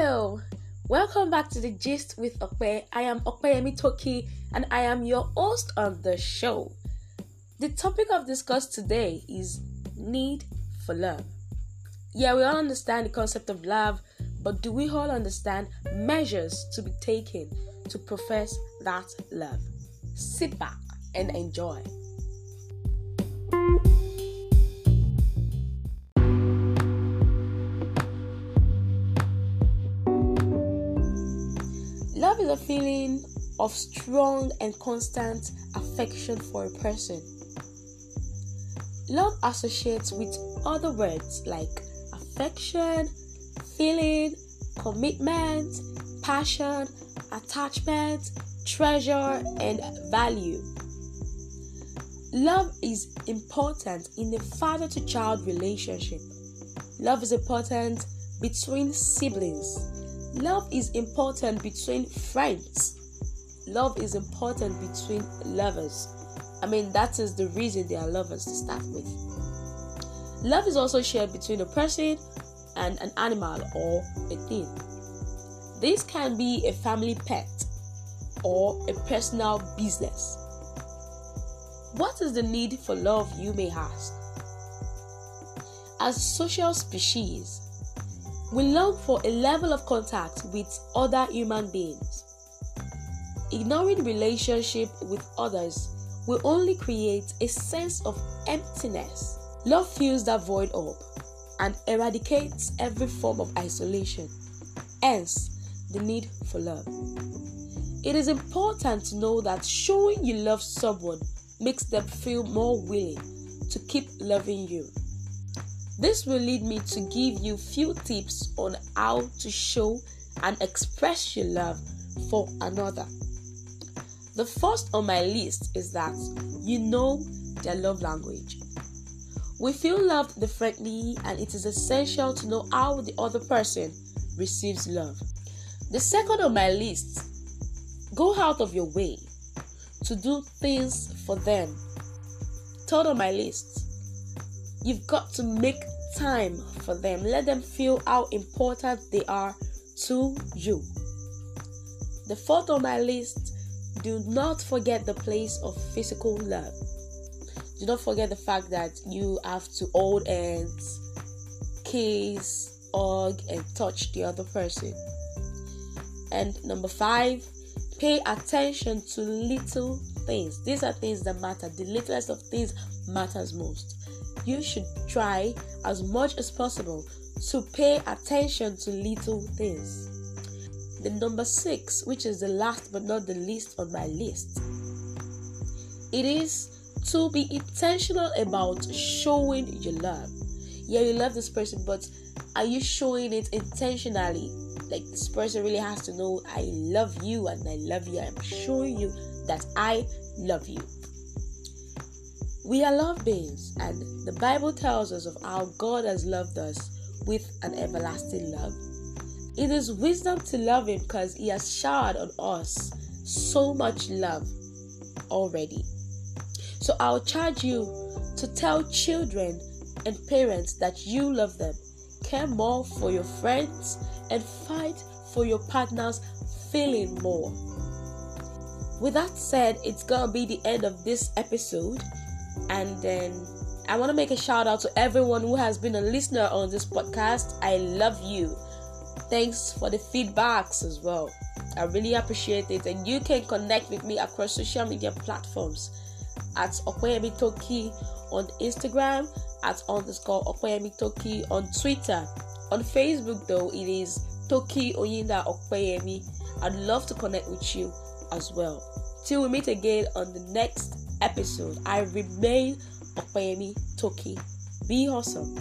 Hello, welcome back to the Gist with Okpe. I am Opeyemi Toki and I am your host on the show. The topic of discuss today is need for love. Yeah, we all understand the concept of love, but do we all understand measures to be taken to profess that love? Sit back and enjoy. Is a feeling of strong and constant affection for a person. Love associates with other words like affection, feeling, commitment, passion, attachment, treasure, and value. Love is important in the father to child relationship. Love is important between siblings Love is important between friends. Love is important between lovers. I mean, that is the reason they are lovers to start with. Love is also shared between a person and an animal or a thing. This can be a family pet or a personal business. What is the need for love, you may ask? As social species, we long for a level of contact with other human beings. Ignoring relationship with others will only create a sense of emptiness. Love fills that void up and eradicates every form of isolation. Hence, the need for love. It is important to know that showing you love someone makes them feel more willing to keep loving you. This will lead me to give you few tips on how to show and express your love for another. The first on my list is that you know their love language. We feel loved differently, and it is essential to know how the other person receives love. The second on my list go out of your way to do things for them. Third on my list You've got to make time for them. Let them feel how important they are to you. The fourth on my list do not forget the place of physical love. Do not forget the fact that you have to hold hands, kiss, hug, and touch the other person. And number five, pay attention to little things. These are things that matter. The littlest of things matters most you should try as much as possible to pay attention to little things. The number six, which is the last but not the least on my list, it is to be intentional about showing your love. Yeah, you love this person, but are you showing it intentionally? Like this person really has to know I love you and I love you. I'm showing you that I love you. We are love beings, and the Bible tells us of how God has loved us with an everlasting love. It is wisdom to love Him because He has showered on us so much love already. So I'll charge you to tell children and parents that you love them, care more for your friends, and fight for your partner's feeling more. With that said, it's gonna be the end of this episode. And then I want to make a shout out to everyone who has been a listener on this podcast. I love you. Thanks for the feedbacks as well. I really appreciate it. And you can connect with me across social media platforms at Opeyemi Toki on Instagram, at underscore Opeyemi Toki on Twitter. On Facebook, though, it is Toki Oyinda Opeyemi. I'd love to connect with you as well. Till we meet again on the next episode. I remain Opeyemi Toki. Be awesome.